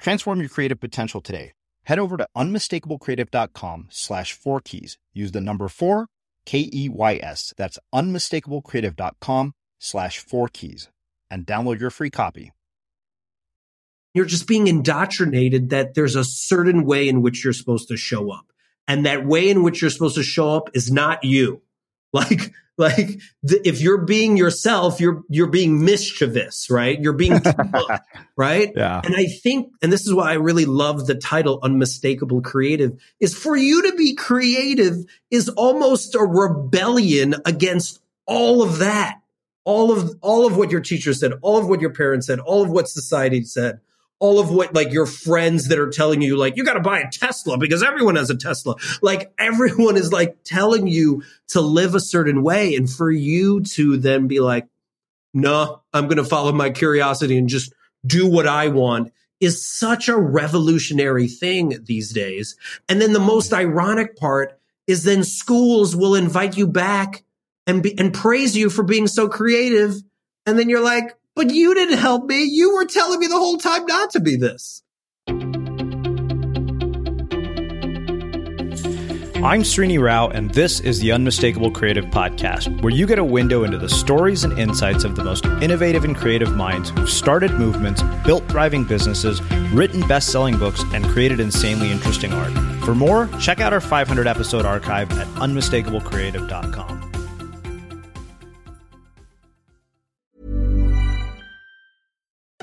Transform your creative potential today. Head over to unmistakablecreative.com slash four keys. Use the number four, K E Y S. That's unmistakablecreative.com slash four keys and download your free copy. You're just being indoctrinated that there's a certain way in which you're supposed to show up. And that way in which you're supposed to show up is not you. Like, like the, if you're being yourself, you're you're being mischievous, right? You're being right? Yeah. And I think, and this is why I really love the title "Unmistakable Creative," is for you to be creative is almost a rebellion against all of that, all of all of what your teacher said, all of what your parents said, all of what society said all of what like your friends that are telling you like you got to buy a Tesla because everyone has a Tesla. Like everyone is like telling you to live a certain way and for you to then be like no, I'm going to follow my curiosity and just do what I want is such a revolutionary thing these days. And then the most ironic part is then schools will invite you back and be, and praise you for being so creative and then you're like but you didn't help me. You were telling me the whole time not to be this. I'm Srini Rao, and this is the Unmistakable Creative Podcast, where you get a window into the stories and insights of the most innovative and creative minds who've started movements, built thriving businesses, written best selling books, and created insanely interesting art. For more, check out our 500 episode archive at unmistakablecreative.com.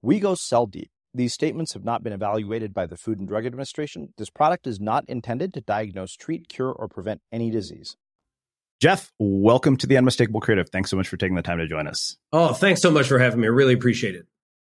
We go cell deep. These statements have not been evaluated by the Food and Drug Administration. This product is not intended to diagnose, treat, cure, or prevent any disease. Jeff, welcome to the Unmistakable Creative. Thanks so much for taking the time to join us. Oh, thanks so much for having me. I really appreciate it.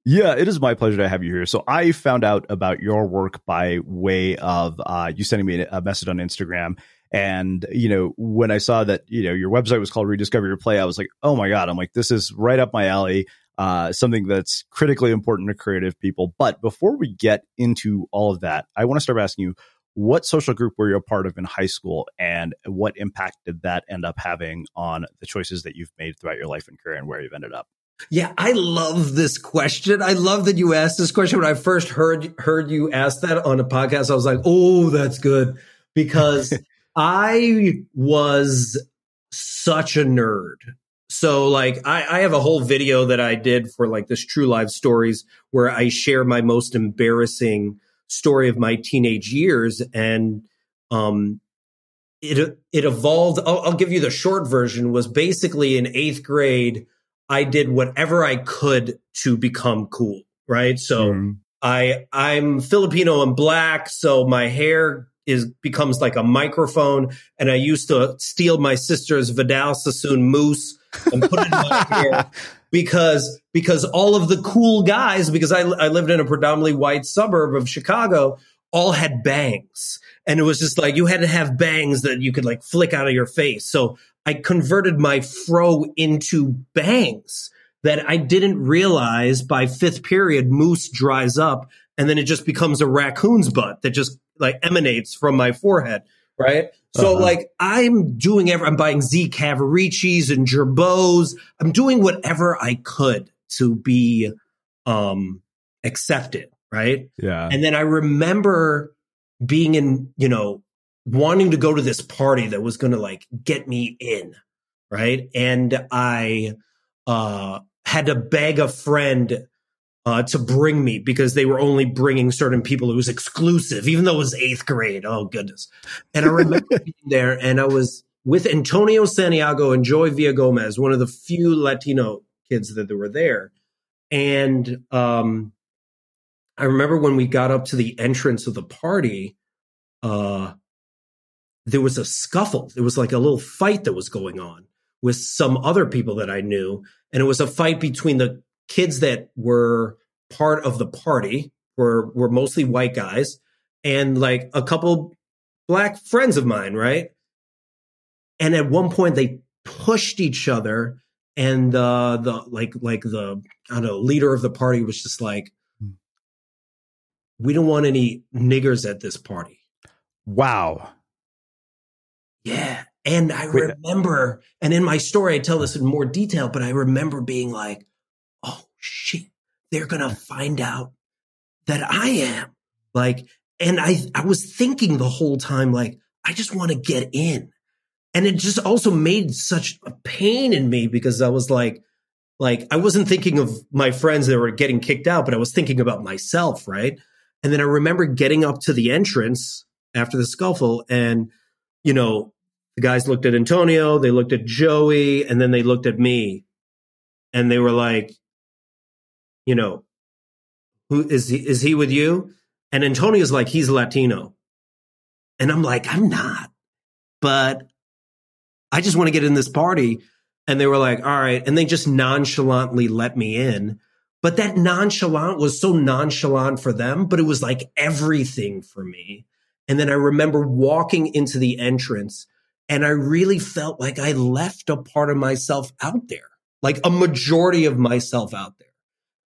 Yeah, it is my pleasure to have you here. So I found out about your work by way of uh, you sending me a message on Instagram. And, you know, when I saw that, you know, your website was called Rediscover Your Play, I was like, oh my God, I'm like, this is right up my alley. Uh, something that's critically important to creative people. But before we get into all of that, I want to start asking you, what social group were you a part of in high school and what impact did that end up having on the choices that you've made throughout your life and career and where you've ended up? Yeah, I love this question. I love that you asked this question. When I first heard heard you ask that on a podcast, I was like, "Oh, that's good," because I was such a nerd. So, like, I, I have a whole video that I did for like this True Live Stories where I share my most embarrassing story of my teenage years, and um, it it evolved. I'll, I'll give you the short version. Was basically in eighth grade. I did whatever I could to become cool, right? So mm. I I'm Filipino and black, so my hair is becomes like a microphone, and I used to steal my sister's Vidal Sassoon mousse and put it in my hair because because all of the cool guys, because I I lived in a predominantly white suburb of Chicago, all had bangs. And it was just like you had to have bangs that you could like flick out of your face. So I converted my fro into bangs that I didn't realize by fifth period mousse dries up and then it just becomes a raccoon's butt that just like emanates from my forehead. Right. So uh-huh. like I'm doing ever, I'm buying Z Cavariccis and Girbauds. I'm doing whatever I could to be, um, accepted. Right. Yeah. And then I remember being in, you know, wanting to go to this party that was going to like get me in, right? And I uh, had to beg a friend uh, to bring me because they were only bringing certain people. It was exclusive, even though it was eighth grade. Oh goodness! And I remember being there, and I was with Antonio Santiago and Joey Villagomez, one of the few Latino kids that were there, and um, I remember when we got up to the entrance of the party. Uh, there was a scuffle. There was like a little fight that was going on with some other people that I knew. And it was a fight between the kids that were part of the party, were, were mostly white guys, and like a couple black friends of mine, right? And at one point they pushed each other and uh the like like the I don't know, leader of the party was just like, We don't want any niggers at this party. Wow. Yeah. And I remember, and in my story, I tell this in more detail, but I remember being like, shit, they're going to find out that I am. Like, and I, I was thinking the whole time, like, I just want to get in. And it just also made such a pain in me because I was like, like, I wasn't thinking of my friends that were getting kicked out, but I was thinking about myself, right? And then I remember getting up to the entrance after the scuffle and, you know, the guys looked at Antonio, they looked at Joey, and then they looked at me and they were like, you know, who is he, is he with you? And Antonio's like, he's Latino. And I'm like, I'm not, but I just want to get in this party. And they were like, all right. And they just nonchalantly let me in. But that nonchalant was so nonchalant for them, but it was like everything for me. And then I remember walking into the entrance and I really felt like I left a part of myself out there, like a majority of myself out there.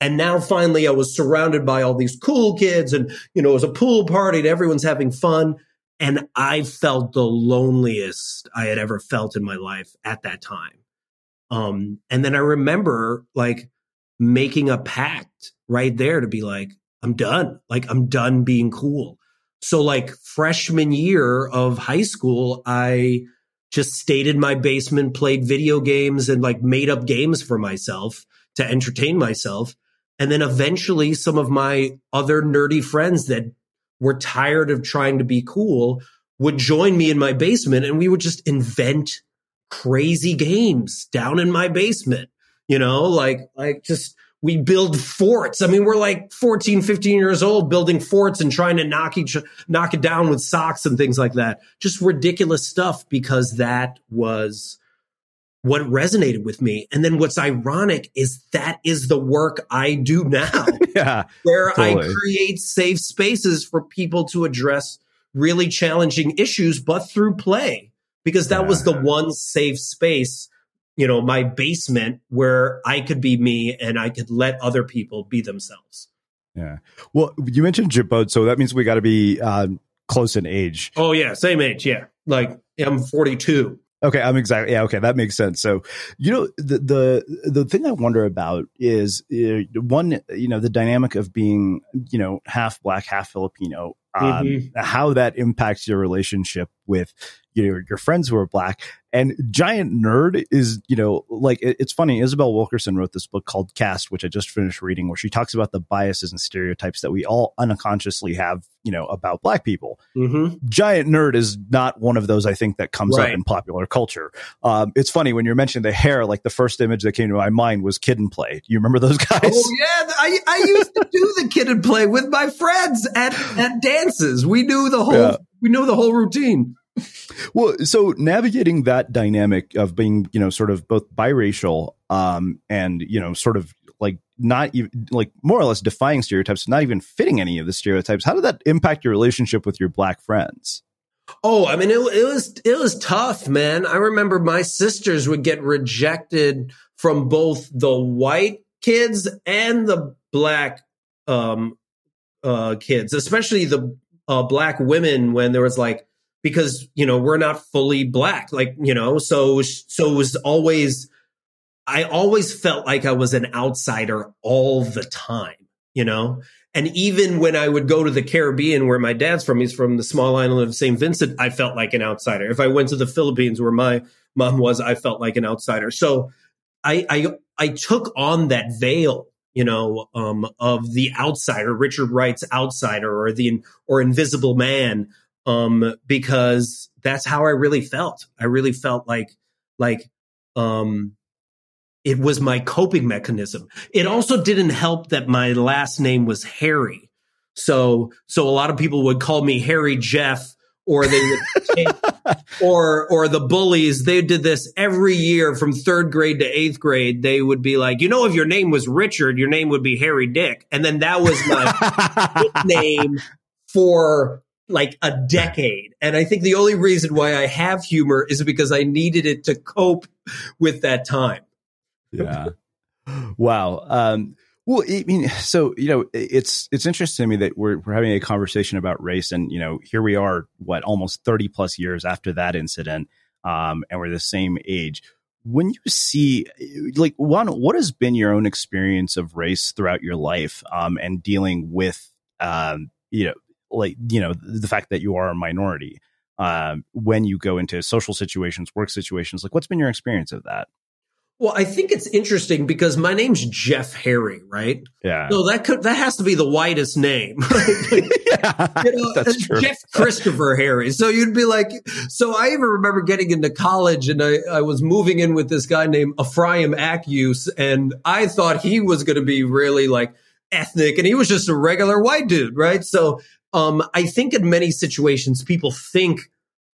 And now finally I was surrounded by all these cool kids and, you know, it was a pool party and everyone's having fun. And I felt the loneliest I had ever felt in my life at that time. Um, and then I remember like making a pact right there to be like, I'm done. Like, I'm done being cool. So, like, freshman year of high school, I just stayed in my basement, played video games, and like made up games for myself to entertain myself. And then eventually, some of my other nerdy friends that were tired of trying to be cool would join me in my basement and we would just invent crazy games down in my basement you know like like just we build forts. I mean we're like 14 15 years old building forts and trying to knock each knock it down with socks and things like that. Just ridiculous stuff because that was what resonated with me and then what's ironic is that is the work i do now yeah where totally. i create safe spaces for people to address really challenging issues but through play because that yeah. was the one safe space, you know, my basement where I could be me and I could let other people be themselves. Yeah. Well, you mentioned Girbaud, so that means we got to be uh, close in age. Oh yeah, same age. Yeah, like I'm 42. Okay, I'm exactly yeah. Okay, that makes sense. So, you know, the the the thing I wonder about is uh, one, you know, the dynamic of being, you know, half black, half Filipino. Um, mm-hmm. How that impacts your relationship with your your friends who are black, and Giant Nerd is, you know, like it, it's funny. Isabel Wilkerson wrote this book called Caste, which I just finished reading, where she talks about the biases and stereotypes that we all unconsciously have, you know, about black people. Mm-hmm. Giant Nerd is not one of those, I think, that comes right. up in popular culture. Um, it's funny when you're mentioning the hair, like the first image that came to my mind was Kid and Play. Do you remember those guys? Oh, yeah. I, I used to do the Kid and Play with my friends at, at dances. We knew the whole, yeah. we knew the whole routine well, so navigating that dynamic of being, you know, sort of both biracial, um, and you know, sort of like not even like more or less defying stereotypes, not even fitting any of the stereotypes. How did that impact your relationship with your black friends? Oh, I mean, it, it was it was tough, man. I remember my sisters would get rejected from both the white kids and the black um, uh, kids, especially the uh, black women when there was like because you know we're not fully black like you know so so it was always i always felt like i was an outsider all the time you know? And even when i would go to the caribbean where my dad's from he's from the small island of st vincent i felt like an outsider. If i went to the philippines where my mom was i felt like an outsider. So i i i took on that veil you know um, of the outsider richard wright's outsider or the or invisible man um, because that's how I really felt. I really felt like like um, it was my coping mechanism. It also didn't help that my last name was Harry. So so a lot of people would call me Harry Jeff or they would or or the bullies they did this every year from 3rd grade to 8th grade they would be like you know if your name was Richard your name would be Harry Dick and then that was my nickname for like a decade. And I think the only reason why I have humor is because I needed it to cope with that time. Yeah. wow. Um, well, I mean, so you know, it's it's interesting to me that we're we're having a conversation about race, and you know, here we are, what almost thirty plus years after that incident, um, and we're the same age. When you see, like, one, what has been your own experience of race throughout your life, um, and dealing with, um, you know, like you know the fact that you are a minority um, when you go into social situations, work situations. Like, what's been your experience of that? Well, I think it's interesting because my name's Jeff Harry, right? Yeah. So that could that has to be the whitest name. yeah, you know, that's true. Jeff Christopher Harry. So you'd be like, so I even remember getting into college and I, I was moving in with this guy named Ephraim Acuse, and I thought he was going to be really like ethnic, and he was just a regular white dude, right? So um, I think in many situations, people think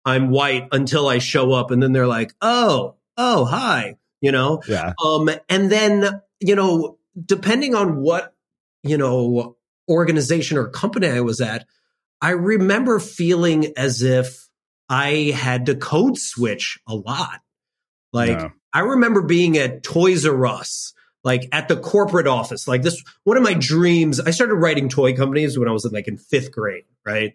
I'm white until I show up and then they're like, oh, oh, hi, you know? Yeah. Um, and then, you know, depending on what, you know, organization or company I was at, I remember feeling as if I had to code switch a lot. Like, I remember being at Toys R Us like at the corporate office. Like this, one of my dreams, I started writing toy companies when I was in like in fifth grade, right?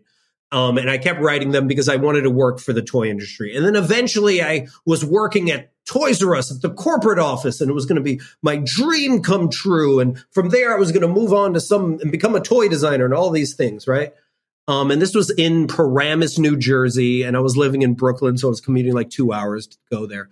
Um, and I kept writing them because I wanted to work for the toy industry. And then eventually I was working at Toys R Us at the corporate office and it was going to be my dream come true. And from there I was going to move on to some and become a toy designer and all these things, right? Um, and this was in Paramus, New Jersey, and I was living in Brooklyn, so I was commuting like two hours to go there.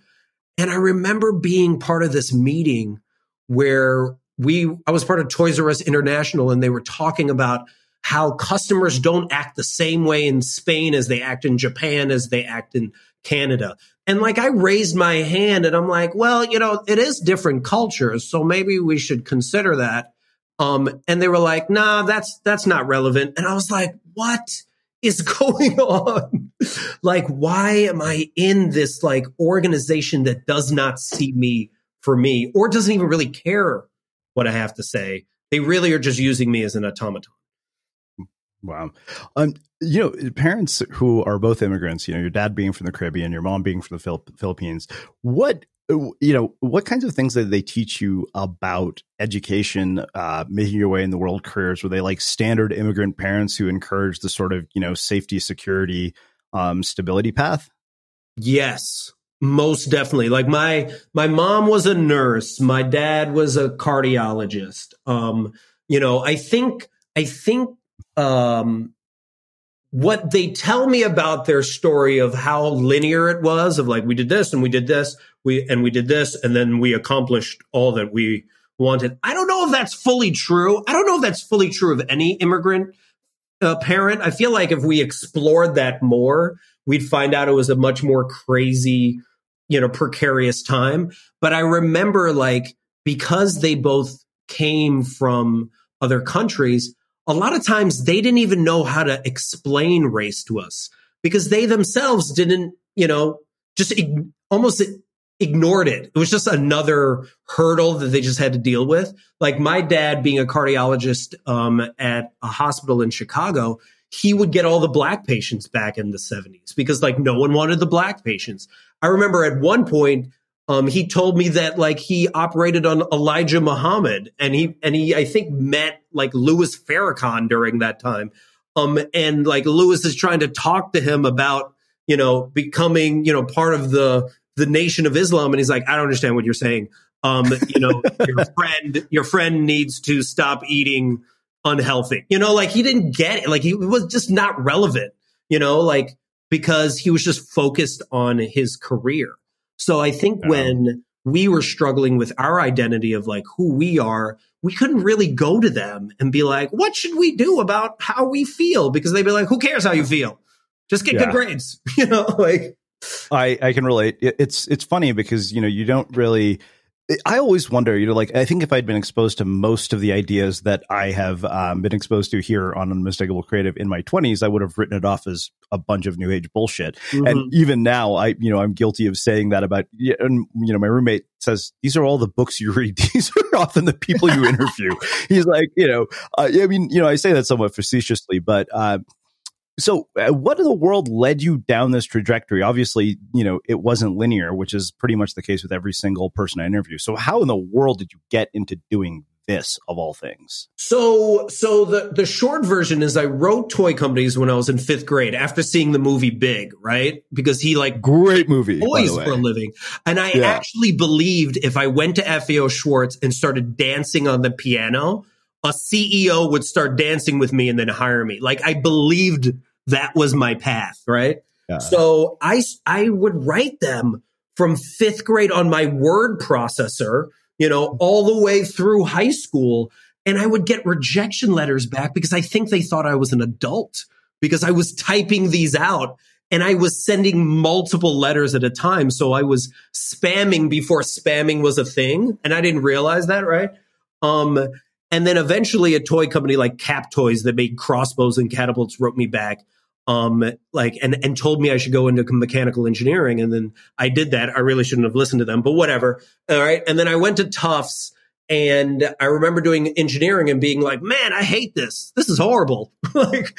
And I remember being part of this meeting where we I was part of Toys R Us International, and they were talking about how customers don't act the same way in Spain as they act in Japan as they act in Canada. And like I raised my hand and I'm like, well, you know, it is different cultures, so maybe we should consider that. Um, and they were like, nah, that's that's not relevant. And I was like, what is going on? like, why am I in this like organization that does not see me for me or doesn't even really care what I have to say? They really are just using me as an automaton. Wow. Um, you know, parents who are both immigrants, you know, your dad being from the Caribbean, your mom being from the Philippines, what you know what kinds of things that they teach you about education uh, making your way in the world careers? Were they like standard immigrant parents who encourage the sort of you know safety security um, stability path? Yes. Most definitely. Like my my mom was a nurse. My dad was a cardiologist. Um you know i think i think um what they tell me about their story of how linear it was of like we did this and we did this we and we did this and then we accomplished all that we wanted. I don't know if that's fully true. I don't know if that's fully true of any immigrant uh, parent. I feel like if we explored that more we'd find out it was a much more crazy you know precarious time. But i remember like because they both came from other countries a lot of times they didn't even know how to explain race to us because they themselves didn't, you know, just ig- almost ignored it. It was just another hurdle that they just had to deal with. Like my dad being a cardiologist um, at a hospital in Chicago, he would get all the black patients back in the 70s because like no one wanted the black patients. I remember at one point um, he told me that like he operated on Elijah Muhammad and he and he I think met like Louis Farrakhan during that time. Um, and like Louis is trying to talk to him about you know becoming you know part of the the nation of Islam, and he's like, I don't understand what you're saying. Um, you know, your friend your friend needs to stop eating unhealthy. You know, like he didn't get it. Like he was just not relevant. You know, like because he was just focused on his career. So I think when we were struggling with our identity of like who we are, we couldn't really go to them and be like, what should we do about how we feel? Because they'd be like, who cares how you feel? Just get yeah. good grades. you know, like I, I can relate. It's it's funny because you know you don't really I always wonder, you know, like I think if I'd been exposed to most of the ideas that I have um, been exposed to here on Unmistakable Creative in my 20s, I would have written it off as a bunch of new age bullshit. Mm-hmm. And even now, I, you know, I'm guilty of saying that about, and, you know, my roommate says, these are all the books you read. These are often the people you interview. He's like, you know, uh, I mean, you know, I say that somewhat facetiously, but, uh, so, uh, what in the world led you down this trajectory? Obviously, you know, it wasn't linear, which is pretty much the case with every single person I interview. So, how in the world did you get into doing this of all things? So, so the the short version is I wrote toy companies when I was in fifth grade after seeing the movie Big, right? Because he like great movie toys for a living, and I yeah. actually believed if I went to FAO Schwarz and started dancing on the piano, a CEO would start dancing with me and then hire me. Like I believed that was my path, right? Yeah. So I I would write them from 5th grade on my word processor, you know, all the way through high school and I would get rejection letters back because I think they thought I was an adult because I was typing these out and I was sending multiple letters at a time. So I was spamming before spamming was a thing. And I didn't realize that, right? Um, and then eventually a toy company like Cap Toys that made crossbows and catapults wrote me back um like and and told me I should go into mechanical engineering and then I did that. I really shouldn't have listened to them, but whatever. All right. And then I went to Tufts and I remember doing engineering and being like, man, I hate this. This is horrible. like,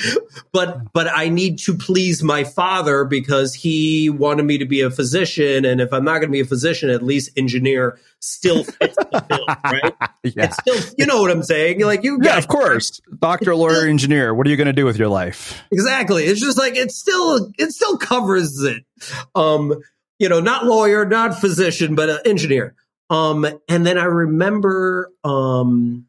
but, but I need to please my father because he wanted me to be a physician. And if I'm not going to be a physician, at least engineer still fits the bill, right? Yeah. It's still, you know what I'm saying? Like you, Yeah, of course. Doctor, lawyer, engineer. What are you going to do with your life? Exactly. It's just like, it still, it still covers it. Um, you know, not lawyer, not physician, but uh, engineer. Um, and then I remember um,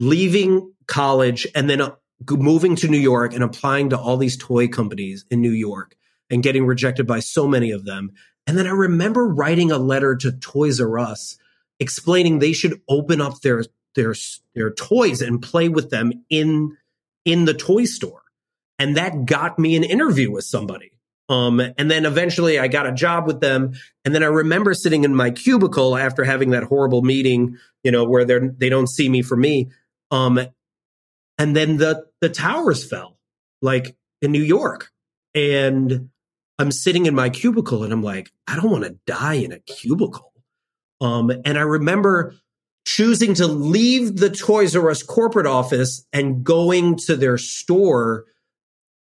leaving college and then uh, moving to New York and applying to all these toy companies in New York and getting rejected by so many of them. And then I remember writing a letter to Toys R Us explaining they should open up their their their toys and play with them in in the toy store. And that got me an interview with somebody. Um, and then eventually I got a job with them. And then I remember sitting in my cubicle after having that horrible meeting, you know, where they're, they don't see me for me. Um, and then the, the towers fell like in New York. And I'm sitting in my cubicle and I'm like, I don't want to die in a cubicle. Um, and I remember choosing to leave the Toys R Us corporate office and going to their store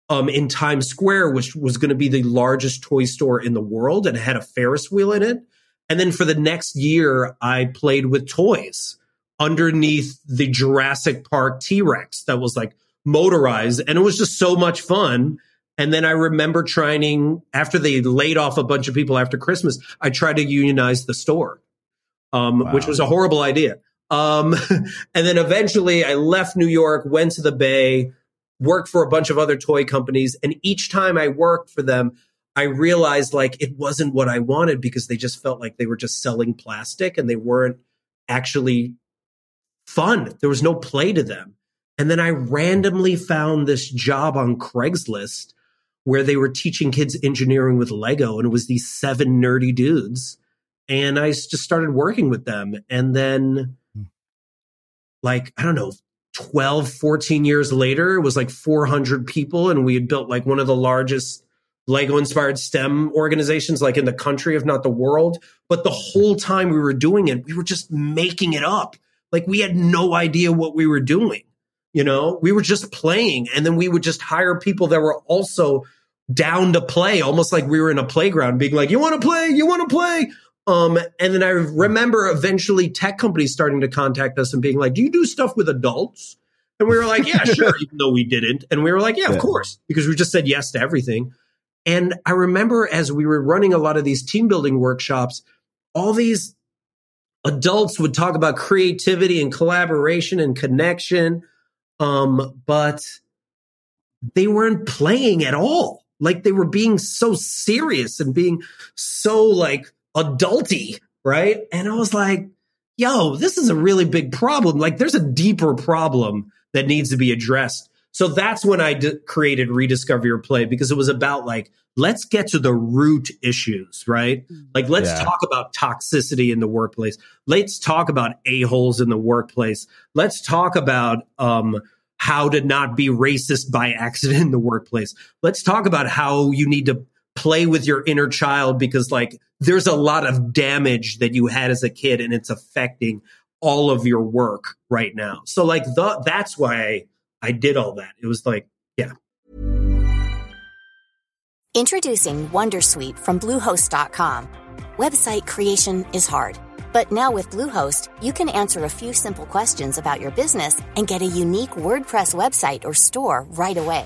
um, in Times Square, which was going to be the largest toy store in the world and had a Ferris wheel in it. And then for the next year, I played with toys underneath the Jurassic Park T Rex that was like motorized. And it was just so much fun. And then I remember trying, after they laid off a bunch of people after Christmas, I tried to unionize the store, um, which was a horrible idea. Um, and then eventually I left New York, went to the Bay, worked for a bunch of other toy companies. And each time I worked for them, I realized like it wasn't what I wanted because they just felt like they were just selling plastic and they weren't actually fun. There was no play to them. And then I randomly found this job on Craigslist where they were teaching kids engineering with Lego. And it was these seven nerdy dudes. And I just started working with them. And then, hmm. like, I don't know, 12, 14 years later, it was like 400 people. And we had built like one of the largest Lego inspired STEM organizations, like in the country, if not the world. But the whole time we were doing it, we were just making it up. Like we had no idea what we were doing. You know, we were just playing. And then we would just hire people that were also down to play, almost like we were in a playground, being like, you want to play? You want to play? Um, and then I remember eventually tech companies starting to contact us and being like, do you do stuff with adults? And we were like, yeah, sure, even though we didn't. And we were like, yeah, of course, because we just said yes to everything. And I remember as we were running a lot of these team building workshops, all these adults would talk about creativity and collaboration and connection. Um, but they weren't playing at all. Like they were being so serious and being so like adulty, right? And I was like, yo, this is a really big problem. Like there's a deeper problem that needs to be addressed. So that's when I d- created Rediscover Your Play because it was about like, let's get to the root issues, right? Like, let's Yeah. talk about toxicity in the workplace. Let's talk about a-holes in the workplace. Let's talk about, um, how to not be racist by accident in the workplace. Let's talk about how you need to play with your inner child because like there's a lot of damage that you had as a kid and it's affecting all of your work right now. So like the, that's why I, did all that. It was like, yeah. Introducing Wondersuite from Bluehost.com. Website creation is hard, but now with Bluehost, you can answer a few simple questions about your business and get a unique WordPress website or store right away.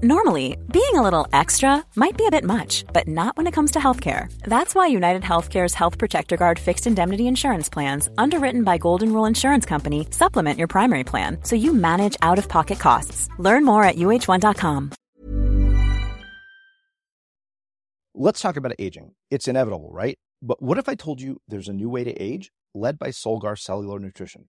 Normally, being a little extra might be a bit much, but not when it comes to healthcare. That's why United Healthcare's Health Protector Guard fixed indemnity insurance plans, underwritten by Golden Rule Insurance Company, supplement your primary plan so you manage out of pocket costs. Learn more at uh1.com. Let's talk about aging. It's inevitable, right? But what if I told you there's a new way to age led by Solgar Cellular Nutrition?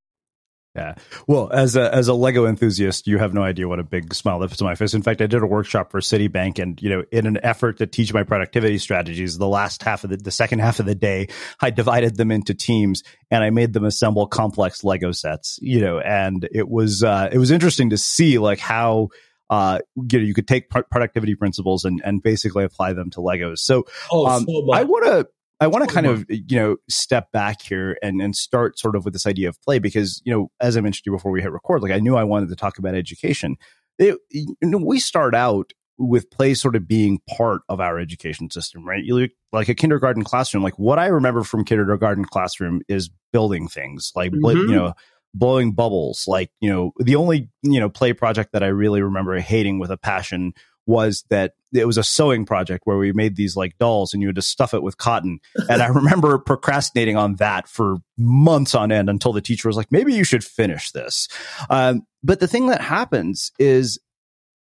Yeah. Well, as a as a Lego enthusiast, you have no idea what a big smile lifts to my face. In fact, I did a workshop for Citibank, and you know, in an effort to teach my productivity strategies, the last half of the the second half of the day, I divided them into teams and I made them assemble complex Lego sets. You know, and it was uh, it was interesting to see like how. Uh, you know, you could take productivity principles and, and basically apply them to Legos. So, oh, um, so I want to I want to kind of you know step back here and and start sort of with this idea of play because you know as I mentioned to you before we hit record, like I knew I wanted to talk about education. It, you know, we start out with play sort of being part of our education system, right? You look like a kindergarten classroom. Like what I remember from kindergarten classroom is building things, like mm-hmm. you know blowing bubbles. Like you know the only you know play project that I really remember hating with a passion was that it was a sewing project where we made these like dolls and you had to stuff it with cotton. And I remember procrastinating on that for months on end until the teacher was like, maybe you should finish this. Um, but the thing that happens is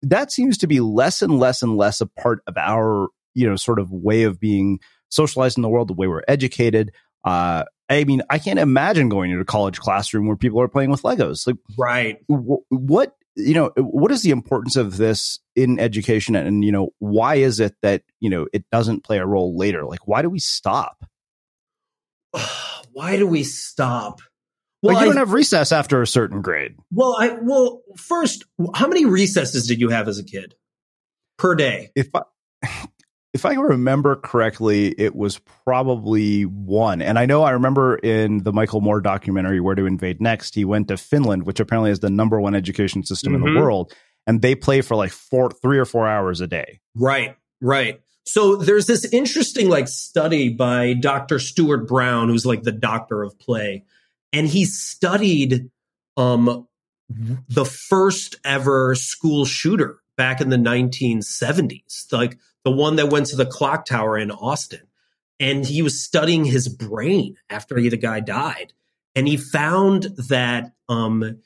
that seems to be less and less and less a part of our, you know, sort of way of being socialized in the world, the way we're educated. Uh, I mean, I can't imagine going into a college classroom where people are playing with Legos. Like, right? W- what you know what is the importance of this in education? And you know why is it that you know it doesn't play a role later? Like why do we stop? Why do we stop? Well like you don't have recess after a certain grade. Well i well first how many recesses did you have as a kid? Per day? If I, if I remember correctly, it was probably one. And I know I remember in the Michael Moore documentary, Where to Invade Next, he went to Finland, which apparently is the number one education system mm-hmm. in the mm-hmm. world. And they play for like four, three or four hours a day. Right, right. So there's this interesting like study by Dr. Stuart Brown, who's like the doctor of play. And he studied um, the first ever school shooter back in the 1970s. Like the one that went to the clock tower in Austin. And he was studying his brain after he, the guy died. And he found that um,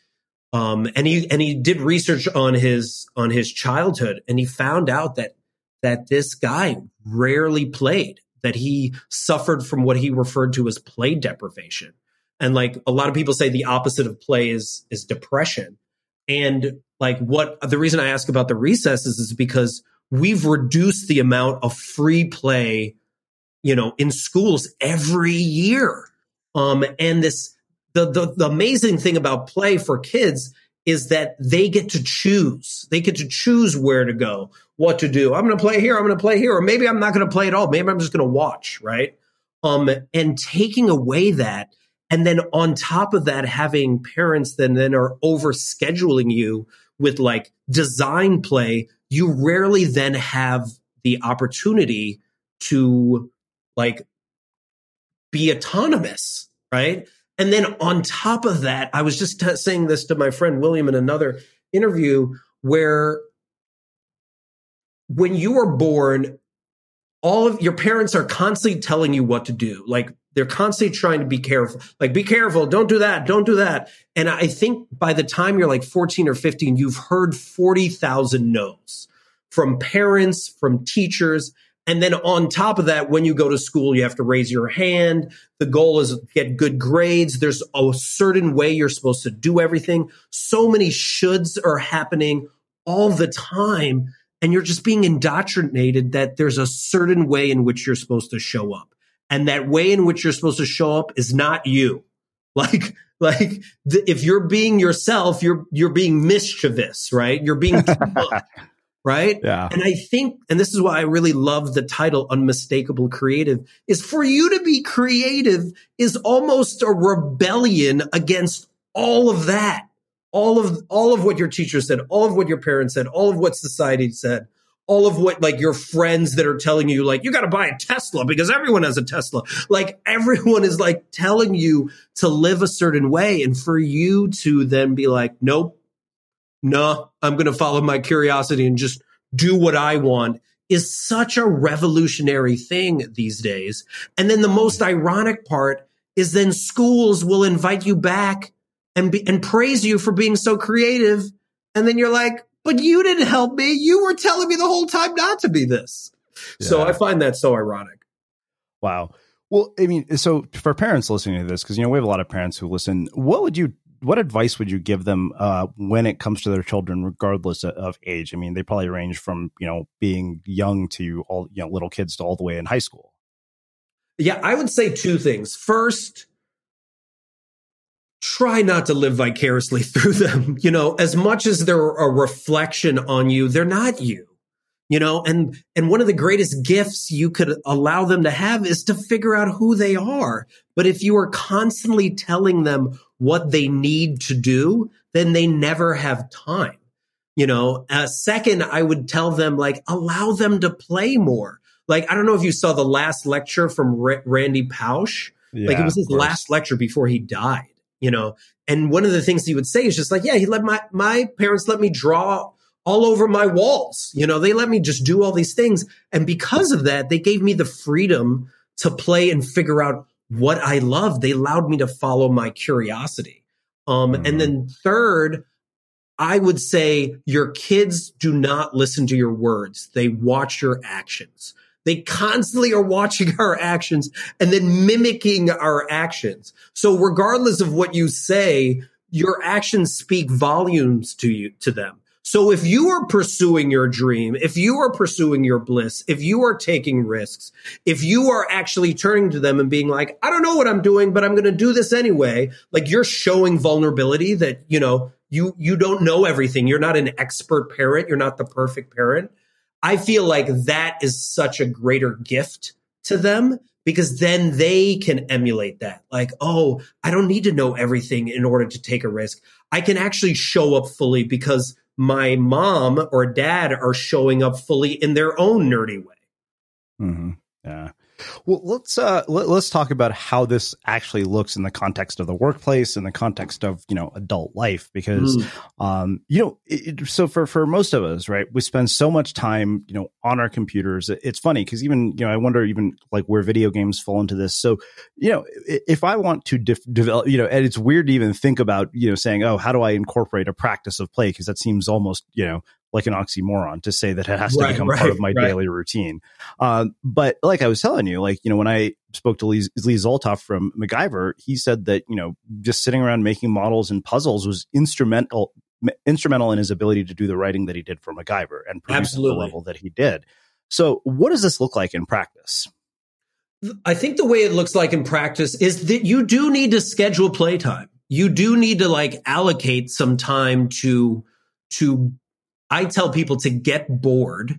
um, and he and he did research on his on his childhood and he found out that that this guy rarely played that he suffered from what he referred to as play deprivation and like a lot of people say the opposite of play is is depression and like what the reason i ask about the recesses is because we've reduced the amount of free play, you know, in schools every year. Um, and this, the, the, the amazing thing about play for kids is that they get to choose. They get to choose where to go, what to do. I'm going to play here. I'm going to play here. Or maybe I'm not going to play at all. Maybe I'm just going to watch. Right. Um, and taking away that, and then on top of that, having parents then then are over scheduling you with like design play you rarely then have the opportunity to like be autonomous, right? And then on top of that, I was just t- saying this to my friend William in another interview where when you are born, all of your parents are constantly telling you what to do. Like they're constantly trying to be careful. Like, be careful. Don't do that. Don't do that. And I think by the time you're like 14 or 15, you've heard 40,000 no's from parents, from teachers. And then on top of that, when you go to school, you have to raise your hand. The goal is get good grades. There's a certain way you're supposed to do everything. So many shoulds are happening all the time. And you're just being indoctrinated that there's a certain way in which you're supposed to show up. And that way in which you're supposed to show up is not you. Like, like the, if you're being yourself, you're, you're being mischievous, right? You're being right? Yeah. And I think, and this is why I really love the title Unmistakable Creative, is for you to be creative is almost a rebellion against all of that. All of all of what your teacher said, all of what your parents said, all of what society said, all of what like your friends that are telling you like you got to buy a Tesla because everyone has a Tesla. Like everyone is like telling you to live a certain way and for you to then be like nope no, I'm going to follow my curiosity and just do what I want is such a revolutionary thing these days. And then the most ironic part is then schools will invite you back and be, and praise you for being so creative. And then you're like, but you didn't help me. You were telling me the whole time not to be this. Yeah. So I find that so ironic. Wow. Well, I mean, so for parents listening to this, because you know we have a lot of parents who listen, what would you what advice would you give them uh, when it comes to their children, regardless of age? I mean, they probably range from you know being young to all you know little kids to all the way in high school. Yeah, I would say two things. First, try not to live vicariously through them. You know, as much as they're a reflection on you, they're not you. You know and and one of the greatest gifts you could allow them to have is to figure out who they are. But if you are constantly telling them what they need to do then they never have time. You know uh, second i would tell them like allow them to play more. Like i don't know if you saw the last lecture from R- randy pausch. Yeah, like it was his last lecture before he died you know and one of the things he would say is just like yeah he let my my parents let me draw all over my walls. You know, they let me just do all these things. And because of that, they gave me the freedom to play and figure out what I love. They allowed me to follow my curiosity. Um, mm-hmm. and then third, I would say your kids do not listen to your words. They watch your actions. They constantly are watching our actions and then mimicking our actions. So regardless of what you say, your actions speak volumes to you, to them. So if you are pursuing your dream, if you are pursuing your bliss, if you are taking risks, if you are actually turning to them and being like, I don't know what I'm doing, but I'm going to do this anyway, like you're showing vulnerability that, you know, you you don't know everything. You're not an expert parent, you're not the perfect parent. I feel like that is such a greater gift to them because then they can emulate that. Like, oh, I don't need to know everything in order to take a risk. I can actually show up fully because my mom or dad are showing up fully in their own nerdy way. Mm-hmm. Yeah. Well, let's uh, let, us talk about how this actually looks in the context of the workplace, in the context of you know adult life, because mm. um, you know, it, so for for most of us, right, we spend so much time you know on our computers. It's funny because even you know I wonder even like where video games fall into this. So you know, if I want to def- develop, you know, and it's weird to even think about you know saying, oh, how do I incorporate a practice of play? Because that seems almost you know like an oxymoron to say that it has to right, become right, part of my right. daily routine. Uh, but like I was telling you, like, you know, when I spoke to Lee, Lee Zlotoff from MacGyver, he said that, you know, just sitting around making models and puzzles was instrumental instrumental in his ability to do the writing that he did for MacGyver and produce the level that he did. So what does this look like in practice? I think the way it looks like in practice is that you do need to schedule playtime. You do need to like allocate some time to to I tell people to get bored,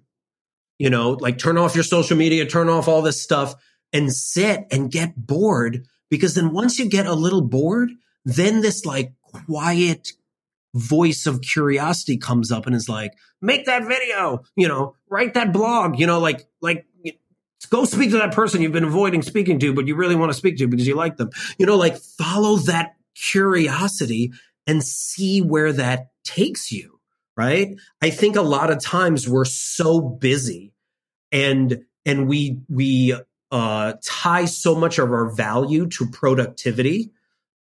you know, like turn off your social media, turn off all this stuff and sit and get bored. Because then once you get a little bored, then this like quiet voice of curiosity comes up and is like, make that video, you know, write that blog, you know, like, like, go speak to that person you've been avoiding speaking to, but you really want to speak to because you like them. You know, like follow that curiosity and see where that takes you right? I think a lot of times we're so busy and and we we uh, tie so much of our value to productivity,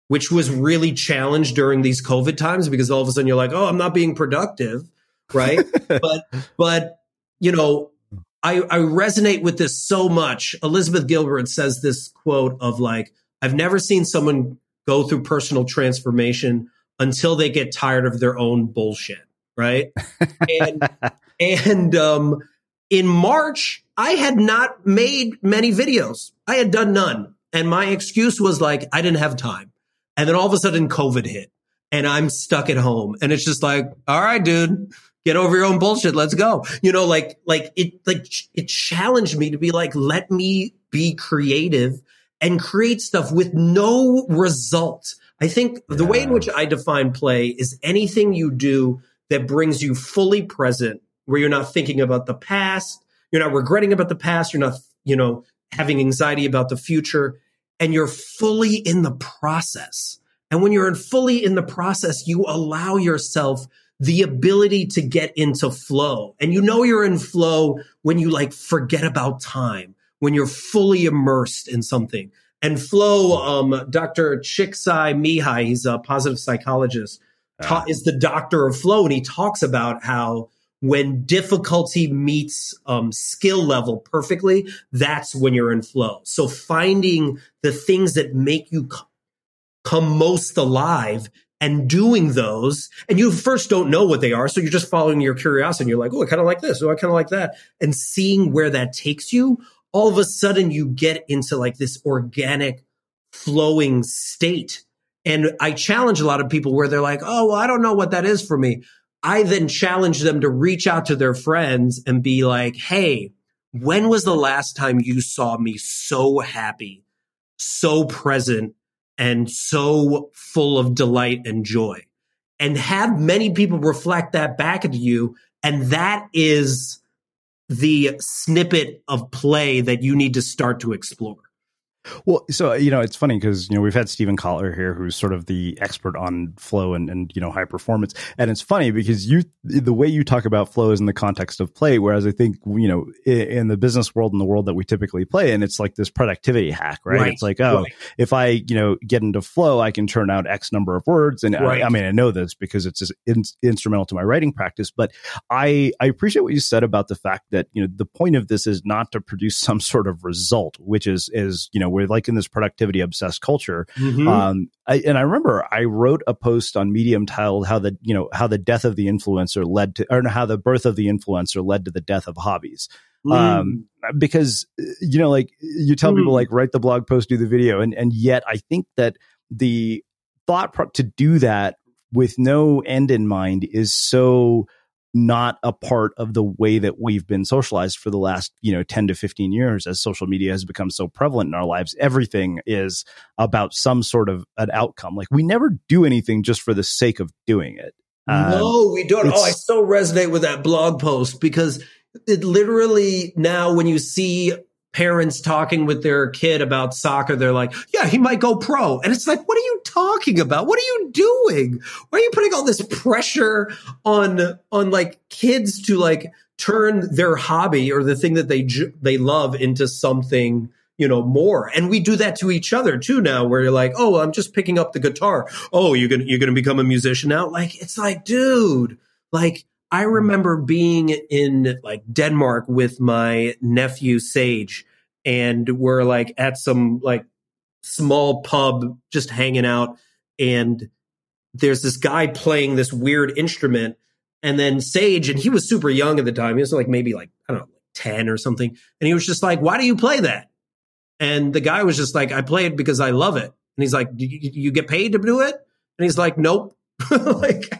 which was really challenged during these COVID times because all of a sudden you're like, oh, I'm not being productive, right? but but you know, I, I resonate with this so much. Elizabeth Gilbert says this quote of like, I've never seen someone go through personal transformation until they get tired of their own bullshit. Right. and, and, um, in March, I had not made many videos. I had done none. And my excuse was like, I didn't have time. And then all of a sudden COVID hit and I'm stuck at home. And it's just like, all right, dude, get over your own bullshit. Let's go. You know, like, like it, like it challenged me to be like, let me be creative and create stuff with no result. I think the way in which I define play is anything you do that brings you fully present, where you're not thinking about the past, you're not regretting about the past, you're not, you know, having anxiety about the future, and you're fully in the process. And when you're in fully in the process, you allow yourself the ability to get into flow. And you know you're in flow when you like forget about time, when you're fully immersed in something. And flow, um, Dr. Csikszentmihalyi, he's a positive psychologist, ta- is the doctor of flow. And he talks about how when difficulty meets um, skill level perfectly, that's when you're in flow. So finding the things that make you come most alive and doing those. And you first don't know what they are. So you're just following your curiosity. And you're like, oh, I kind of like this. Oh, I kind of like that. And seeing where that takes you, all of a sudden you get into like this organic flowing state. And I challenge a lot of people where they're like, oh, well, I don't know what that is for me. I then challenge them to reach out to their friends and be like, hey, when was the last time you saw me so happy, so present, and so full of delight and joy. And have many people reflect that back at you. And that is the snippet of play that you need to start to explore. Well, so you know, it's funny because you know we've had Steven Kotler here, who's sort of the expert on flow and and you know high performance, and it's funny because you the way you talk about flow is in the context of play, whereas I think you know in the business world and the world that we typically play and it's like this productivity hack, right? right. It's like oh, right. if I you know get into flow, I can turn out X number of words, and right. I, I, mean I know this because it's in, instrumental to my writing practice, but I I appreciate what you said about the fact that you know the point of this is not to produce some sort of result, which is is you know we're like in this productivity obsessed culture. Mm-hmm. Um, I, and I remember I wrote a post on Medium titled "How the you know how the death of the influencer led to, or how the birth of the influencer led to the death of hobbies." Mm. Um, because you know, like you tell mm. people like write the blog post, do the video, and and yet I think that the thought pro- to do that with no end in mind is so not a part of the way that we've been socialized for the last, you know, 10 to 15 years as social media has become so prevalent in our lives. Everything is about some sort of an outcome. Like we never do anything just for the sake of doing it. no, um, we don't. Oh, I so resonate with that blog post because it literally now when you see parents talking with their kid about soccer, they're like, yeah, he might go pro. And it's like, what are you talking about? What are you doing? Why are you putting all this pressure on, on like kids to like turn their hobby or the thing that they, they love into something, you know, more. And we do that to each other too now, where you're like, oh, I'm just picking up the guitar. Oh, you're going to, you're going to become a musician now. Like, it's like, dude, like, I remember being in like Denmark with my nephew Sage, and we're like at some like small pub just hanging out, and there's this guy playing this weird instrument, and then Sage, and he was super young at the time. He was like maybe like I don't know, ten or something, and he was just like, "Why do you play that?" And the guy was just like, "I play it because I love it." And he's like, "Do you get paid to do it?" And he's like, "Nope." like,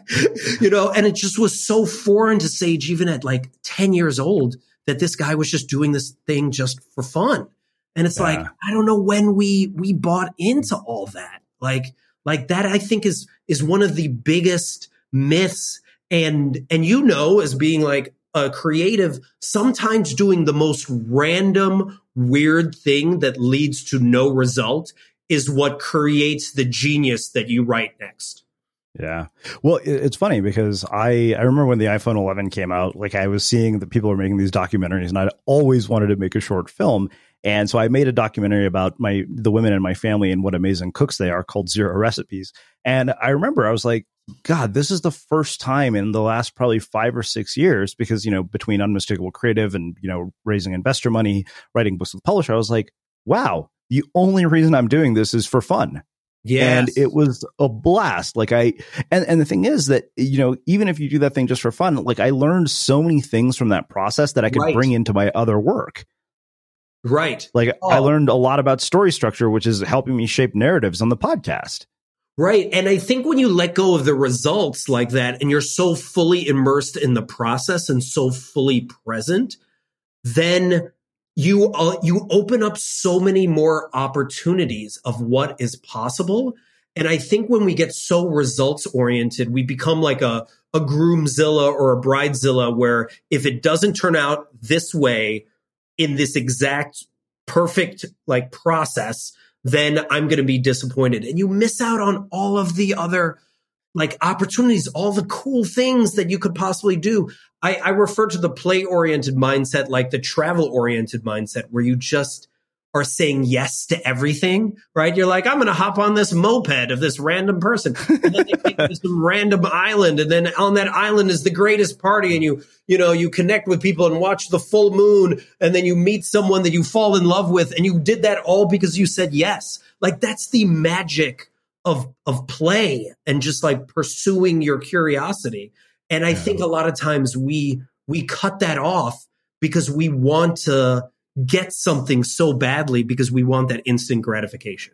you know, and it just was so foreign to Sage, even at like 10 years old, that this guy was just doing this thing just for fun. And it's yeah. like, I don't know when we, we bought into all that. Like, like that, I think is, is one of the biggest myths. And, and you know, as being like a creative, sometimes doing the most random, weird thing that leads to no result is what creates the genius that you write next. Yeah. Well, it's funny because I, I remember when the iPhone 11 came out, like I was seeing that people were making these documentaries and I'd always wanted to make a short film. And so I made a documentary about my, the women in my family and what amazing cooks they are called Zero Recipes. And I remember I was like, God, this is the first time in the last probably five or six years, because, you know, between Unmistakable Creative and, you know, raising investor money, writing books with publisher, I was like, wow, the only reason I'm doing this is for fun. Yeah. And it was a blast. Like I, and, and the thing is that, you know, even if you do that thing just for fun, like I learned so many things from that process that I could Right. bring into my other work. Right. Like I Oh. learned a lot about story structure, which is helping me shape narratives on the podcast. Right. And I think when you let go of the results like that and you're so fully immersed in the process and so fully present, then you uh, you open up so many more opportunities of what is possible. And I think when we get so results oriented, we become like a a groomzilla or a bridezilla where if it doesn't turn out this way in this exact perfect like process, then I'm going to be disappointed. And you miss out on all of the other like opportunities, all the cool things that you could possibly do. I, I refer to the play oriented mindset like the travel oriented mindset where you just are saying yes to everything, right? You're like, I'm going to hop on this moped of this random person. And then they take you to some random island. And then on that island is the greatest party. And you, you know, you connect with people and watch the full moon. And then you meet someone that you fall in love with. And you did that all because you said yes. Like that's the magic of, of play and just like pursuing your curiosity. And I think a lot of times we, we cut that off because we want to get something so badly because we want that instant gratification.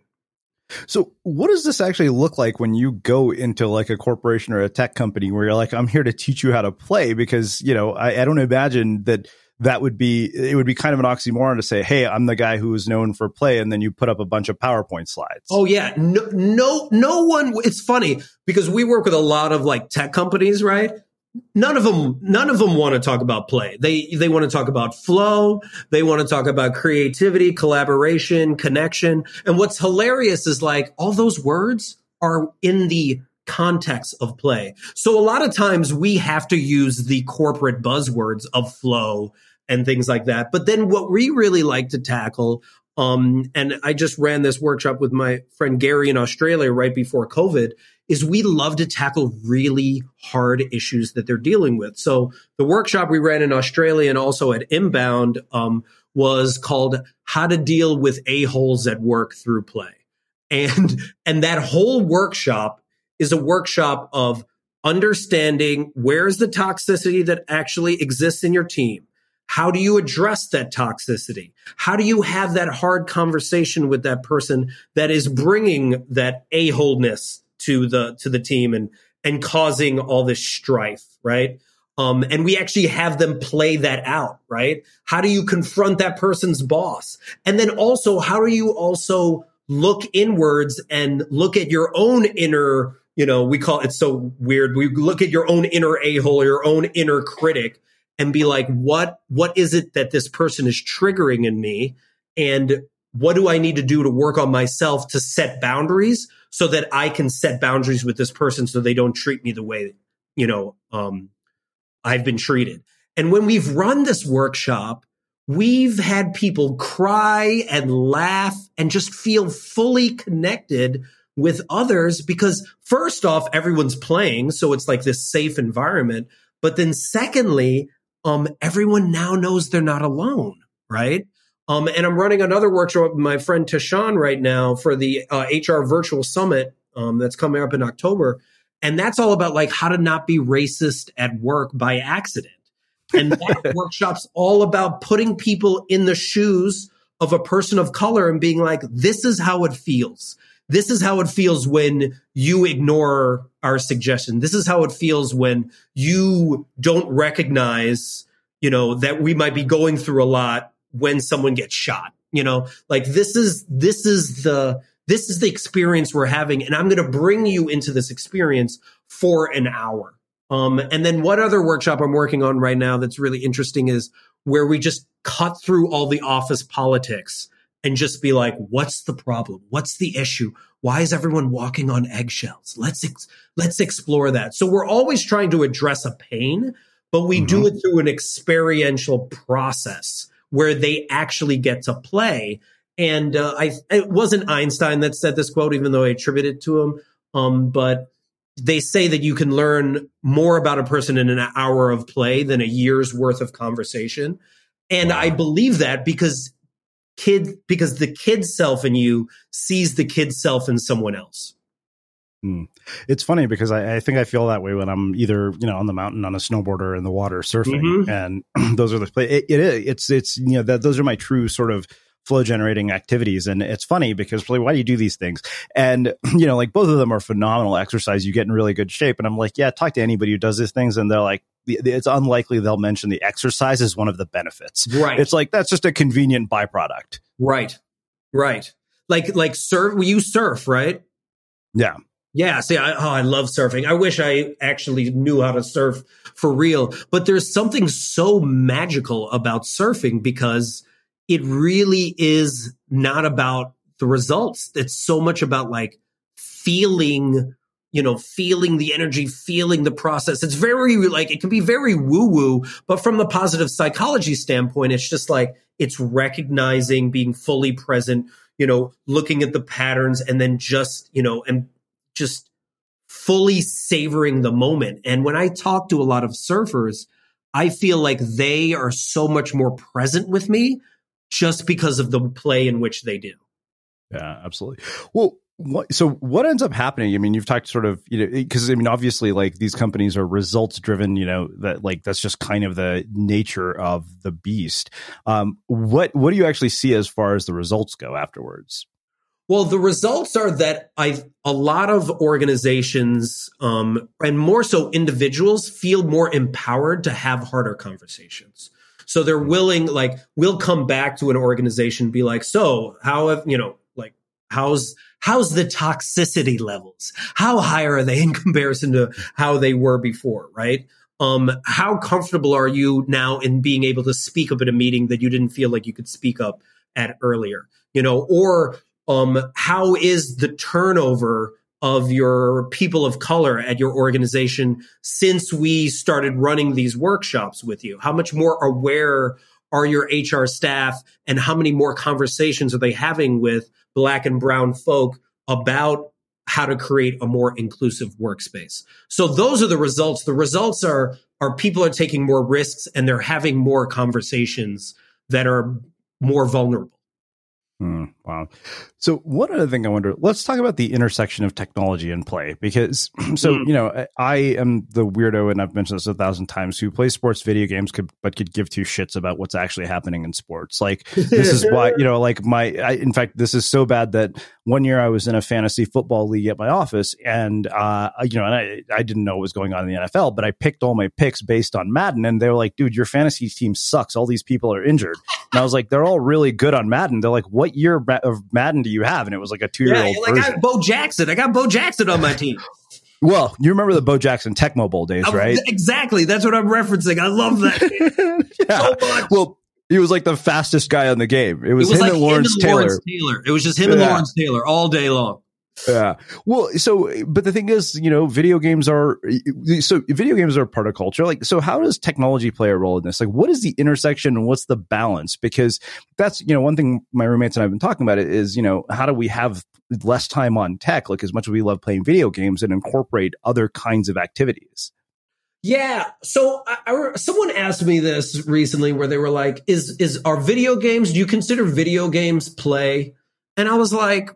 So, what does this actually look like when you go into like a corporation or a tech company where you're like, I'm here to teach you how to play? Because, you know, I, I don't imagine that that would be, it would be kind of an oxymoron to say, Hey, I'm the guy who is known for play. And then you put up a bunch of PowerPoint slides. Oh yeah, no, no, no one. It's funny because we work with a lot of like tech companies, right? None of them, none of them want to talk about play. They they want to talk about flow. They want to talk about creativity, collaboration, connection. And what's hilarious is like all those words are in the context of play. So a lot of times we have to use the corporate buzzwords of flow and things like that. But then what we really like to tackle um, and I just ran this workshop with my friend Gary in Australia right before COVID. Is we love to tackle really hard issues that they're dealing with. So the workshop we ran in Australia and also at Inbound um, was called "How to Deal with A Holes at Work Through Play," and and that whole workshop is a workshop of understanding where's the toxicity that actually exists in your team how do you address that toxicity? How do you have that hard conversation with that person that is bringing that a-holeness to the to the team and and causing all this strife, right? Um, and we actually have them play that out, right? How do you confront that person's boss? And then also, how do you also look inwards and look at your own inner, you know, we call it so weird. We look at your own inner a-hole, your own inner critic and be like, what, what is it that this person is triggering in me? And what do I need to do to work on myself to set boundaries so that I can set boundaries with this person so they don't treat me the way, you know, um, I've been treated. And when we've run this workshop, we've had people cry and laugh and just feel fully connected with others because first off, everyone's playing. So it's like this safe environment. But then secondly, um, everyone now knows they're not alone, right? Um, and I'm running another workshop with my friend Tashan right now for the uh, HR Virtual Summit um, that's coming up in October. And that's all about like how to not be racist at work by accident. And that workshop's all about putting people in the shoes of a person of color and being like, this is how it feels. This is how it feels when you ignore our suggestion. This is how it feels when you don't recognize, you know, that we might be going through a lot when someone gets shot. You know, like this is this is the this is the experience we're having, and I'm going to bring you into this experience for an hour. Um, and then what other workshop I'm working on right now that's really interesting is where we just cut through all the office politics and just be like, what's the problem? What's the issue? Why is everyone walking on eggshells? Let's ex- let's explore that. So we're always trying to address a pain, but we mm-hmm. do it through an experiential process where they actually get to play. And uh, I it wasn't Einstein that said this quote, even though I attribute it to him. Um, but they say that you can learn more about a person in an hour of play than a year's worth of conversation. And wow. I believe that because kid because the kid self in you sees the kid self in someone else. Hmm. It's funny because I, I, think I feel that way when I'm either you know on the mountain on a snowboarder in the water surfing, mm-hmm. and those are the play. It, it is. It's it's you know that those are my true sort of flow generating activities. And it's funny because really, why do you do these things? And, you know, like both of them are phenomenal exercise. You get in really good shape. And I'm like, yeah, talk to anybody who does these things. And they're like, it's unlikely they'll mention the exercise is one of the benefits. Right. It's like, that's just a convenient byproduct. Right. Right. Like, like surf, you surf, right? Yeah. Yeah, see, I, oh, I love surfing. I wish I actually knew how to surf for real. But there's something so magical about surfing because it really is not about the results. It's so much about like feeling, you know, feeling the energy, feeling the process. It's very like, it can be very woo woo, but from the positive psychology standpoint, it's just like, it's recognizing, being fully present, you know, looking at the patterns and then just, you know, and just fully savoring the moment. And when I talk to a lot of surfers, I feel like they are so much more present with me just because of the play in which they do. Yeah, absolutely. Well, what, so what ends up happening? I mean, you've talked sort of, you know, because I mean, obviously, like these companies are results driven. You know that like that's just kind of the nature of the beast. Um, what what do you actually see as far as the results go afterwards? Well, the results are that I a lot of organizations, um, and more so individuals, feel more empowered to have harder conversations. So they're willing, like, we'll come back to an organization, be like, so how have, you know, like, how's, how's the toxicity levels? How high are they in comparison to how they were before, right? Um, how comfortable are you now in being able to speak up at a meeting that you didn't feel like you could speak up at earlier? You know, or um, how is the turnover of your people of color at your organization since we started running these workshops with you? How much more aware are your HR staff and how many more conversations are they having with black and brown folk about how to create a more inclusive workspace? So those are the results. The results are, are people are taking more risks and they're having more conversations that are more vulnerable. Hmm, wow. So one other thing I wonder, let's talk about the intersection of technology and play because so, mm. you know, I am the weirdo and I've mentioned this a thousand times who plays sports video games could, but could give two shits about what's actually happening in sports. Like this is why, you know, like my, I, in fact, this is so bad that one year I was in a fantasy football league at my office and, uh, you know, and I, I didn't know what was going on in the NFL, but I picked all my picks based on Madden and they were like, dude, your fantasy team sucks. All these people are injured. And I was like, they're all really good on Madden. They're like, what year of Madden do you have? And it was like a two year old. Yeah, like I got Bo Jackson. I got Bo Jackson on my team. Well, you remember the Bo Jackson Tecmo Bowl days, right? Exactly. That's what I'm referencing. I love that yeah. so much. Well, he was like the fastest guy on the game. It was, it was him like and Lawrence, him and Taylor. Taylor. It was just him yeah. and Lawrence Taylor all day long. Yeah. Well, so, but the thing is, you know, video games are, so video games are part of culture. Like, so how does technology play a role in this? Like, what is the intersection and what's the balance? Because that's, you know, one thing my roommates and I have been talking about it is, you know, how do we have less time on tech? Like, as much as we love playing video games and incorporate other kinds of activities. Yeah. So I, I, someone asked me this recently where they were like, is, is, are video games, do you consider video games play? And I was like,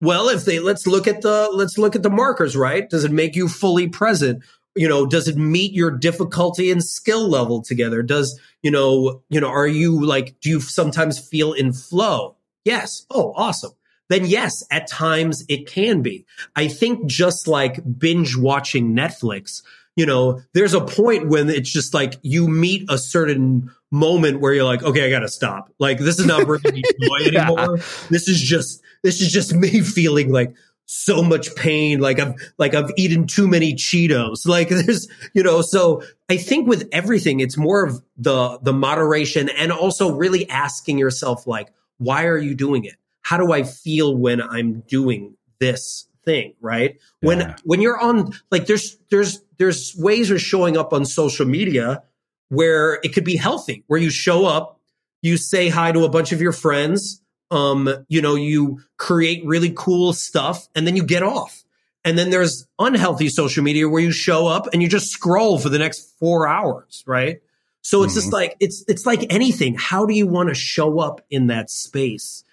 well, if they let's look at the let's look at the markers, right? Does it make you fully present? You know, does it meet your difficulty and skill level together? Does, you know, you know, are you like do you sometimes feel in flow? Yes. Oh, awesome. Then yes, at times it can be. I think just like binge watching Netflix, you know, there's a point when it's just like you meet a certain moment where you're like, okay, I got to stop. Like this is not bringing me joy anymore. This is just this is just me feeling like so much pain like i've like i've eaten too many cheetos. Like there's you know so i think with everything it's more of the the moderation and also really asking yourself like why are you doing it? How do i feel when i'm doing this thing right? Yeah. when when you're on like there's there's there's ways of showing up on social media where it could be healthy where you show up you say hi to a bunch of your friends um, you know, you create really cool stuff and then you get off. And then there's unhealthy social media where you show up and you just scroll for the next four hours, right? So it's mm-hmm. just like it's it's like anything. How do you want to show up in that space?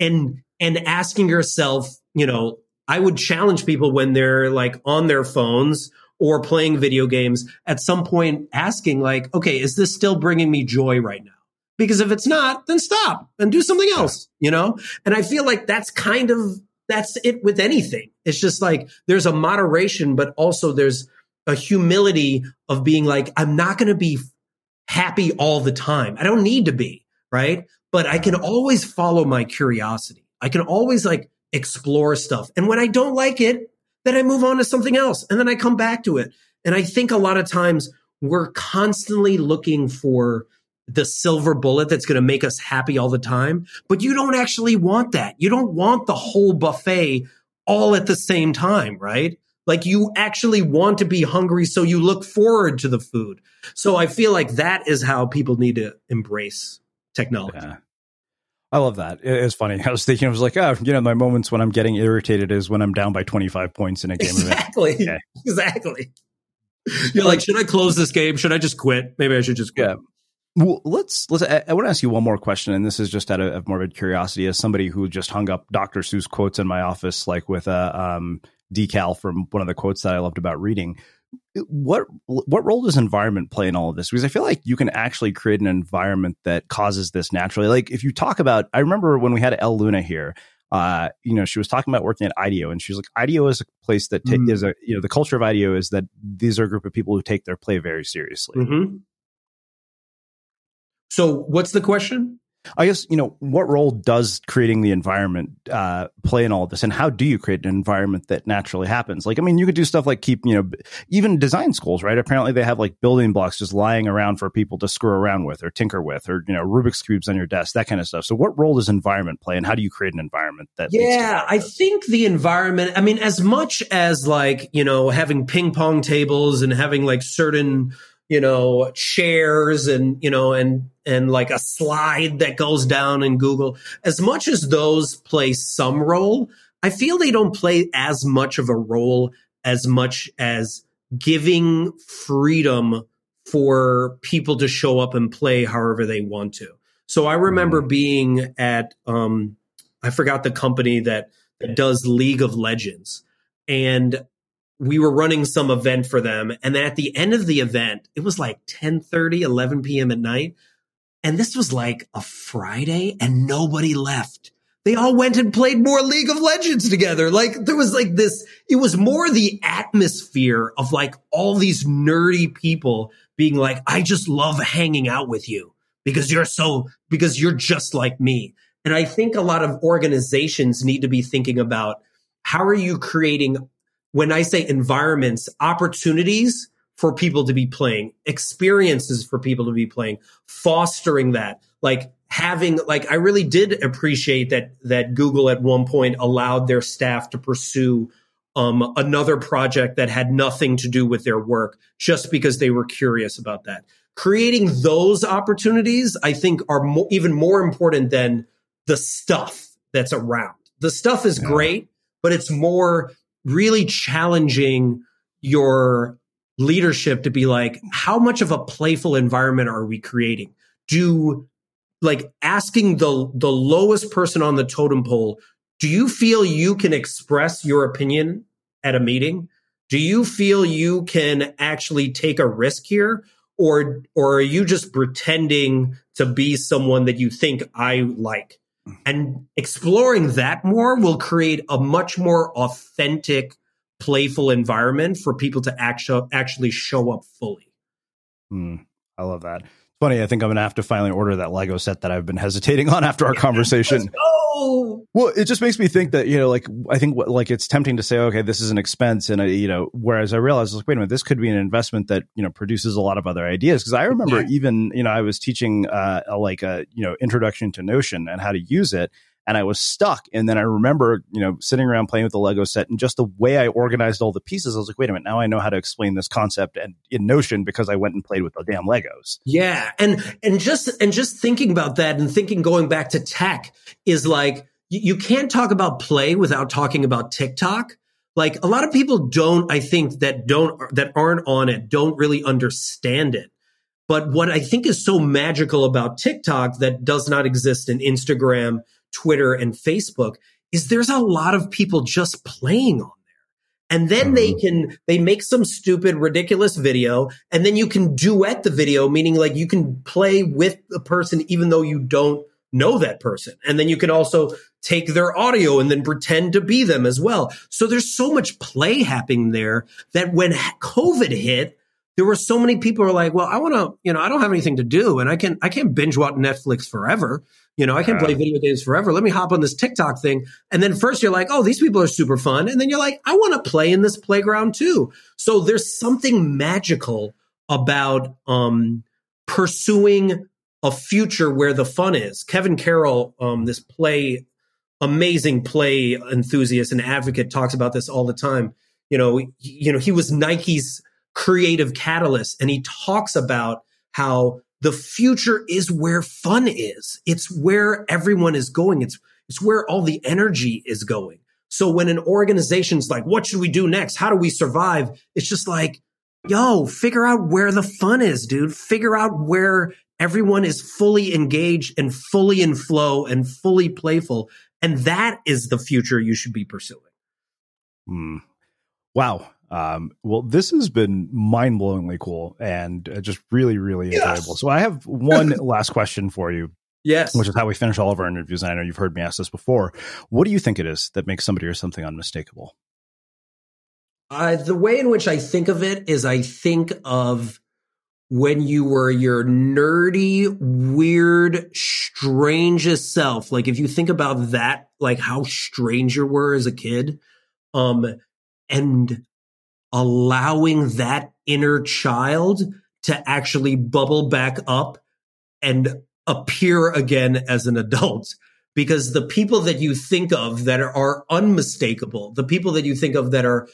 And and asking yourself, you know, I would challenge people when they're like on their phones or playing video games at some point asking like, okay, is this still bringing me joy right now? Because if it's not, then stop and do something else, you know? And I feel like that's kind of, that's it with anything. It's just like there's a moderation, but also there's a humility of being like, I'm not going to be happy all the time. I don't need to be, right? But I can always follow my curiosity. I can always like explore stuff. And when I don't like it, then I move on to something else and then I come back to it. And I think a lot of times we're constantly looking for the silver bullet that's going to make us happy all the time. But you don't actually want that. You don't want the whole buffet all at the same time, right? Like you actually want to be hungry. So you look forward to the food. So I feel like that is how people need to embrace technology. Yeah. I love that. It's funny. I was thinking, I was like, oh, you know, my moments when I'm getting irritated is when I'm down by 25 points in a game. Exactly. Okay. Exactly. You're like, should I close this game? Should I just quit? Maybe I should just quit. Yeah. Well, let's let's. I, I, want to ask you one more question, and this is just out of, of morbid curiosity. As somebody who just hung up Dr. Seuss quotes in my office, like with a um, decal from one of the quotes that I loved about reading, what what role does environment play in all of this? Because I feel like you can actually create an environment that causes this naturally. Like if you talk about, I remember when we had Elle Luna here. Uh, you know, she was talking about working at IDEO, and she was like, IDEO is a place that ta- mm. is a you know the culture of IDEO is that these are a group of people who take their play very seriously. Mm-hmm. So, what's the question? I guess you know what role does creating the environment uh, play in all of this, and how do you create an environment that naturally happens? Like, I mean, you could do stuff like keep you know even design schools, right? Apparently, they have like building blocks just lying around for people to screw around with or tinker with, or you know Rubik's cubes on your desk, that kind of stuff. So, what role does environment play, and how do you create an environment that? Yeah, I think the environment. I mean, as much as like you know having ping pong tables and having like certain you know, chairs and, you know, and, and like a slide that goes down in Google. As much as those play some role, I feel they don't play as much of a role as much as giving freedom for people to show up and play however they want to. So I remember mm-hmm. being at, um, I forgot the company that, that does League of Legends. And we were running some event for them. And then at the end of the event, it was like 10 30, 11 p.m. at night. And this was like a Friday and nobody left. They all went and played more League of Legends together. Like there was like this, it was more the atmosphere of like all these nerdy people being like, I just love hanging out with you because you're so, because you're just like me. And I think a lot of organizations need to be thinking about how are you creating when I say environments, opportunities for people to be playing, experiences for people to be playing, fostering that, like having, like, I really did appreciate that, that Google at one point allowed their staff to pursue um, another project that had nothing to do with their work just because they were curious about that. Creating those opportunities, I think, are mo- even more important than the stuff that's around. The stuff is yeah. great, but it's more really challenging your leadership to be like, how much of a playful environment are we creating? Do like asking the the lowest person on the totem pole, do you feel you can express your opinion at a meeting? Do you feel you can actually take a risk here? Or or are you just pretending to be someone that you think I like? Hmm. And exploring that more will create a much more authentic, playful environment for people to actually actually show up fully. Mm, I love that. It's funny. I think I'm going to have to finally order that Lego set that I've been hesitating on after our yeah, conversation. Well, it just makes me think that you know, like I think like it's tempting to say, okay, this is an expense, and I, you know, whereas I realized, like, wait a minute, this could be an investment that you know produces a lot of other ideas. Because I remember even you know I was teaching uh, a, like a you know introduction to Notion and how to use it, and I was stuck. And then I remember, you know, sitting around playing with the Lego set and just the way I organized all the pieces, I was like, wait a minute, now I know how to explain this concept and in Notion because I went and played with the damn Legos. Yeah. And and just and just thinking about that and thinking going back to tech is like you, can't talk about play without talking about TikTok. like a lot of people don't, I think that don't, that aren't on it don't really understand it. But what I think is so magical about TikTok that does not exist in Instagram, Twitter, and Facebook is there's a lot of people just playing on there. And then mm-hmm. they can, they make some stupid, ridiculous video and then you can duet the video, meaning like you can play with the person even though you don't know that person. And then you can also take their audio and then pretend to be them as well. So there's so much play happening there that when COVID hit, there were so many people who are like, well, I want to, you know, I don't have anything to do and I can, I can't binge watch Netflix forever. You know, I can play video games forever. Let me hop on this TikTok thing. And then first you're like, oh, these people are super fun. And then you're like, I want to play in this playground too. So there's something magical about, um, pursuing a future where the fun is. Kevin Carroll, um, this play, amazing play enthusiast and advocate talks about this all the time. You know, he, you know, he was Nike's creative catalyst and he talks about how the future is where fun is. It's where everyone is going. It's, it's where all the energy is going. So when an organization's like, what should we do next? How do we survive? It's just like, yo, figure out where the fun is, dude. Figure out where everyone is fully engaged and fully in flow and fully playful. And that is the future you should be pursuing. Mm. Wow. Um, well, this has been mind blowingly cool and uh, just really, really yes. enjoyable. So I have one last question for you. Yes. Which is how we finish all of our interviews. And I know you've heard me ask this before. What do you think it is that makes somebody or something unmistakable? Uh, the way in which I think of it is I think of when you were your nerdy, weird, strangest self. Like if you think about that, like how strange you were as a kid, um, and allowing that inner child to actually bubble back up and appear again as an adult. Because the people that you think of that are unmistakable, the people that you think of that are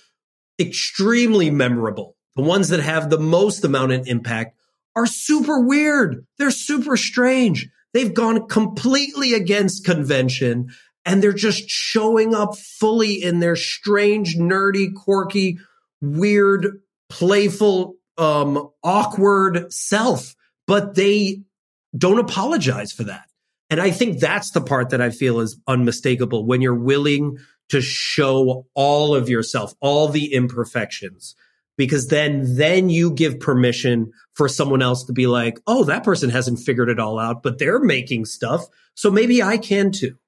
extremely memorable, the ones that have the most amount of impact are super weird. They're super strange. They've gone completely against convention and they're just showing up fully in their strange, nerdy, quirky, weird, playful, um, awkward self, but they don't apologize for that. And I think that's the part that I feel is unmistakable when you're willing to show all of yourself, all the imperfections, because then, then you give permission for someone else to be like, Oh, that person hasn't figured it all out, but they're making stuff. So maybe I can too.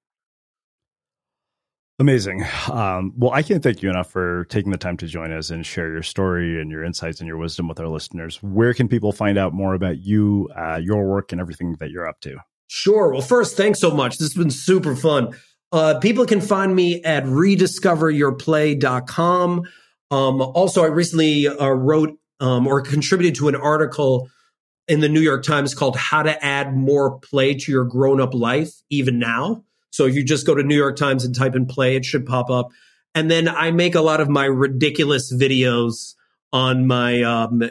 Amazing. Um, well, I can't thank you enough for taking the time to join us and share your story and your insights and your wisdom with our listeners. Where can people find out more about you, uh, your work, and everything that you're up to? Sure. Well, first, thanks so much. This has been super fun. Uh, people can find me at rediscoveryourplay.com. Um, also, I recently uh, wrote um, or contributed to an article in the New York Times called How to Add More Play to Your Grown Up Life, Even Now. So if you just go to New York Times and type in play, it should pop up. And then I make a lot of my ridiculous videos on my um,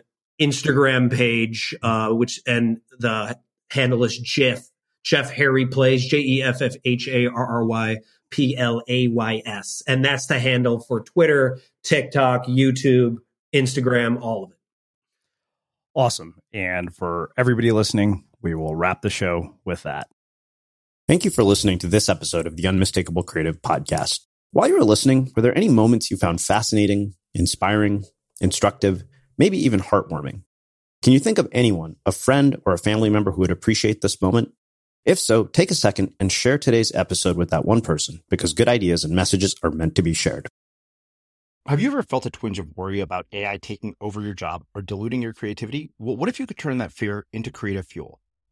Instagram page, uh, which and the handle is Jeff Jeff Harry plays J E F F H A R R Y P L A Y S, and that's the handle for Twitter, TikTok, YouTube, Instagram, all of it. Awesome. And for everybody listening, we will wrap the show with that. Thank you for listening to this episode of the Unmistakable Creative Podcast. While you were listening, were there any moments you found fascinating, inspiring, instructive, maybe even heartwarming? Can you think of anyone, a friend or a family member who would appreciate this moment? If so, take a second and share today's episode with that one person because good ideas and messages are meant to be shared. Have you ever felt a twinge of worry about AI taking over your job or diluting your creativity? Well, what if you could turn that fear into creative fuel?